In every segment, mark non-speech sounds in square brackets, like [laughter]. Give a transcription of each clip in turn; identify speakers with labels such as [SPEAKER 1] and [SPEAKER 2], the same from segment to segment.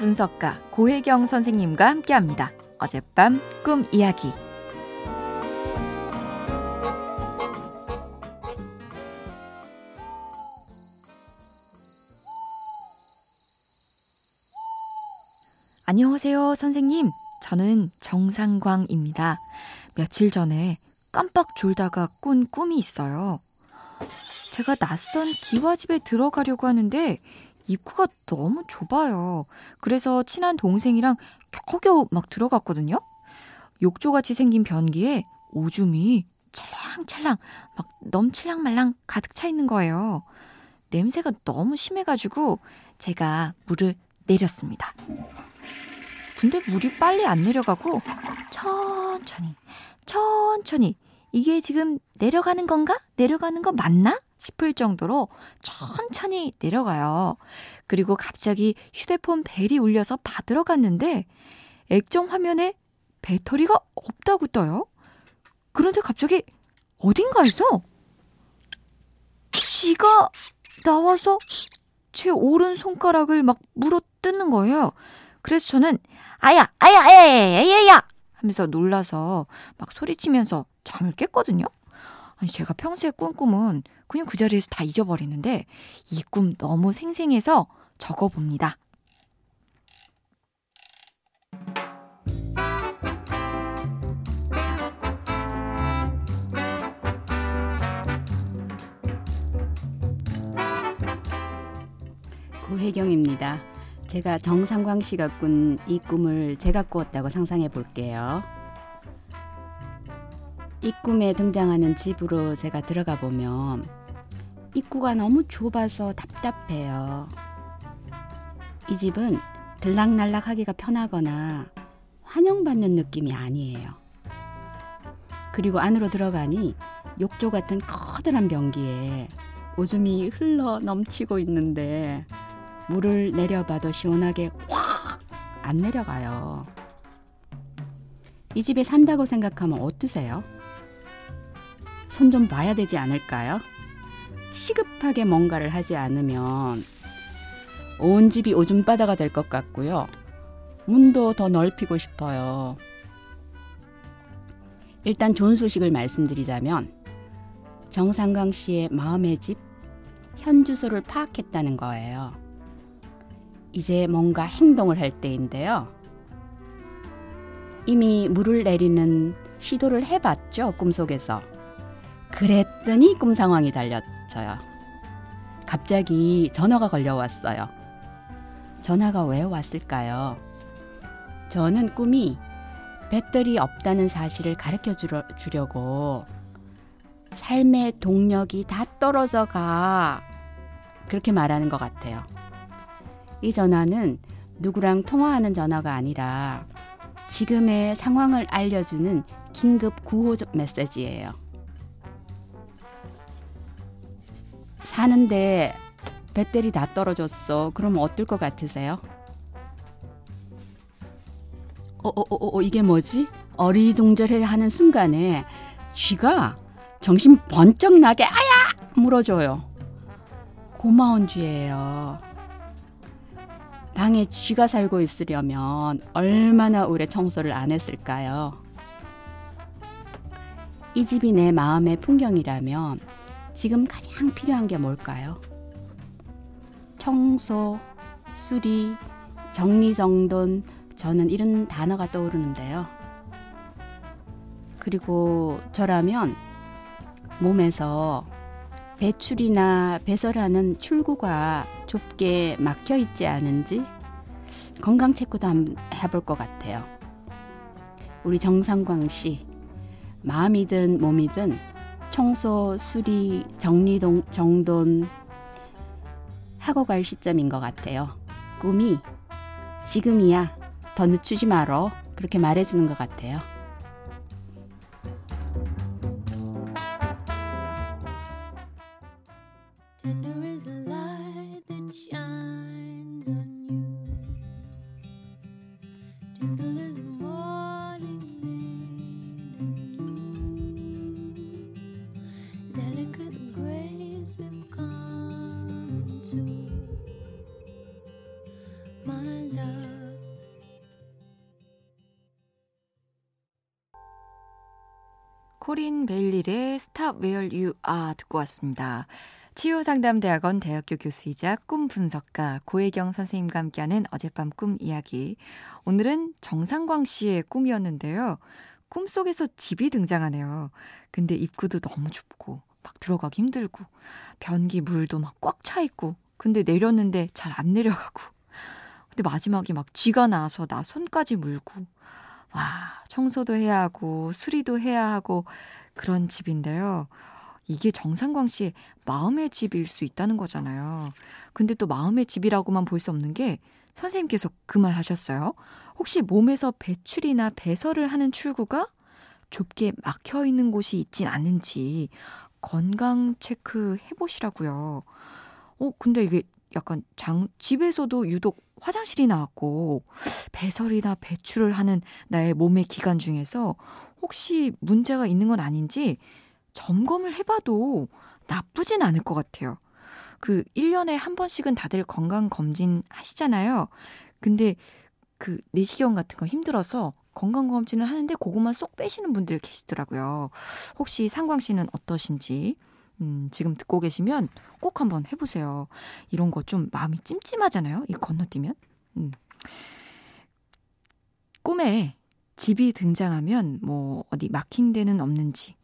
[SPEAKER 1] 분석가 고혜경 선생님과 함께합니다. 어젯밤 꿈 이야기. 안녕하세요, 선생님. 저는 정상광입니다. 며칠 전에 깜빡 졸다가 꾼 꿈이 있어요. 제가 낯선 기와집에 들어가려고 하는데 입구가 너무 좁아요. 그래서 친한 동생이랑 겨우겨우 막 들어갔거든요. 욕조같이 생긴 변기에 오줌이 찰랑찰랑 막 넘칠랑 말랑 가득 차 있는 거예요. 냄새가 너무 심해가지고 제가 물을 내렸습니다. 근데 물이 빨리 안 내려가고 천천히 천천히 이게 지금 내려가는 건가? 내려가는 거 맞나? 싶을 정도로 천천히 내려가요. 그리고 갑자기 휴대폰 벨이 울려서 받으러 갔는데 액정 화면에 배터리가 없다고 떠요. 그런데 갑자기 어딘가에서 쥐가 나와서 제 오른 손가락을 막 물어 뜯는 거예요. 그래서 저는 아야, 아야, 아야, 아야, 아야, 야 하면서 놀라서 막 소리치면서 잠을 깼거든요. 아니, 제가 평소에 꾼 꿈은 그냥 그 자리에서 다 잊어버리는데 이 꿈 너무 생생해서 적어봅니다.
[SPEAKER 2] 고혜경입니다. 제가 정상광 씨가 꾼 이 꿈을 제가 꾸었다고 상상해 볼게요. 이 꿈에 등장하는 집으로 제가 들어가 보면 입구가 너무 좁아서 답답해요. 이 집은 들락날락 하기가 편하거나 환영받는 느낌이 아니에요. 그리고 안으로 들어가니 욕조 같은 커다란 변기에 오줌이 흘러 넘치고 있는데 물을 내려봐도 시원하게 확 안 내려가요. 이 집에 산다고 생각하면 어떠세요? 손 좀 봐야 되지 않을까요? 시급하게 뭔가를 하지 않으면 온 집이 오줌바다가 될 것 같고요. 문도 더 넓히고 싶어요. 일단 좋은 소식을 말씀드리자면 정상강 씨의 마음의 집 현 주소를 파악했다는 거예요. 이제 뭔가 행동을 할 때인데요. 이미 물을 내리는 시도를 해봤죠, 꿈속에서. 그랬더니 꿈 상황이 달렸어요. 갑자기 전화가 걸려왔어요. 전화가 왜 왔을까요? 저는 꿈이 배터리 없다는 사실을 가르쳐 주려고 삶의 동력이 다 떨어져 가. 그렇게 말하는 것 같아요. 이 전화는 누구랑 통화하는 전화가 아니라 지금의 상황을 알려주는 긴급 구호 메시지예요. 사는데 배터리 다 떨어졌어. 그럼 어떨 것 같으세요? 어, 어, 어, 어, 이게 뭐지? 어리둥절해 하는 순간에 쥐가 정신 번쩍 나게 아야! 물어줘요. 고마운 쥐예요. 방에 쥐가 살고 있으려면 얼마나 오래 청소를 안 했을까요? 이 집이 내 마음의 풍경이라면 지금 가장 필요한 게 뭘까요? 청소, 수리, 정리정돈, 저는 이런 단어가 떠오르는데요. 그리고 저라면 몸에서 배출이나 배설하는 출구가 좁게 막혀 있지 않은지 건강 체크도 한번 해볼 것 같아요. 우리 정상광 씨, 마음이든 몸이든 청소, 수리, 정리 동, 정돈 하고 갈 시점인 것 같아요. 꿈이 지금이야. 더 늦추지 말어. 그렇게 말해주는 것 같아요.
[SPEAKER 1] 코린 베일릴의 Stop Where You Are 듣고 왔습니다. 치유상담대학원 대학교 교수이자 꿈 분석가 고혜경 선생님과 함께하는 어젯밤 꿈 이야기. 오늘은 정상광 씨의 꿈이었는데요. 꿈속에서 집이 등장하네요. 근데 입구도 너무 좁고 막 들어가기 힘들고 변기 물도 막 꽉 차 있고 근데 내렸는데 잘 안 내려가고 근데 마지막에 막 쥐가 나와서 나 손까지 물고 와 청소도 해야 하고 수리도 해야 하고 그런 집인데요. 이게 정상광 씨의 마음의 집일 수 있다는 거잖아요. 근데 또 마음의 집이라고만 볼 수 없는 게 선생님께서 그 말 하셨어요. 혹시 몸에서 배출이나 배설을 하는 출구가 좁게 막혀 있는 곳이 있진 않은지 건강 체크 해보시라고요. 어, 근데 이게 약간 장, 집에서도 유독 화장실이 나왔고, 배설이나 배출을 하는 나의 몸의 기관 중에서 혹시 문제가 있는 건 아닌지 점검을 해봐도 나쁘진 않을 것 같아요. 그 1년에 한 번씩은 다들 건강검진 하시잖아요. 근데 그 내시경 같은 거 힘들어서 건강검진을 하는데 그것만 쏙 빼시는 분들 계시더라고요. 혹시 상광 씨는 어떠신지 음, 지금 듣고 계시면 꼭 한번 해보세요. 이런 거 좀 마음이 찜찜하잖아요. 이 건너뛰면. 음. 꿈에 집이 등장하면 뭐 어디 막힌 데는 없는지,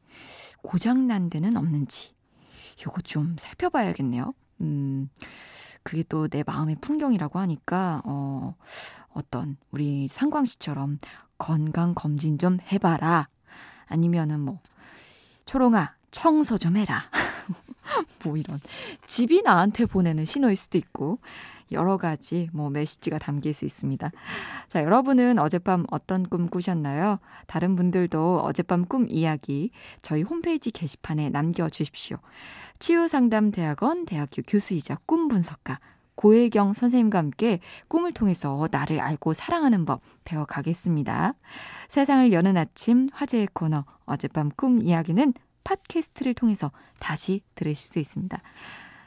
[SPEAKER 1] 고장난 데는 없는지, 요거 좀 살펴봐야겠네요. 음, 그게 또 내 마음의 풍경이라고 하니까, 어, 어떤 우리 상광 씨처럼 건강 검진 좀 해봐라. 아니면은 뭐, 초롱아, 청소 좀 해라. [laughs] 뭐 이런. 집이 나한테 보내는 신호일 수도 있고, 여러 가지 뭐 메시지가 담길 수 있습니다. 자, 여러분은 어젯밤 어떤 꿈 꾸셨나요? 다른 분들도 어젯밤 꿈 이야기 저희 홈페이지 게시판에 남겨주십시오. 치유상담대학원 대학교 교수이자 꿈 분석가 고혜경 선생님과 함께 꿈을 통해서 나를 알고 사랑하는 법 배워가겠습니다. 세상을 여는 아침 화제의 코너 어젯밤 꿈 이야기는 팟캐스트를 통해서 다시 들으실 수 있습니다.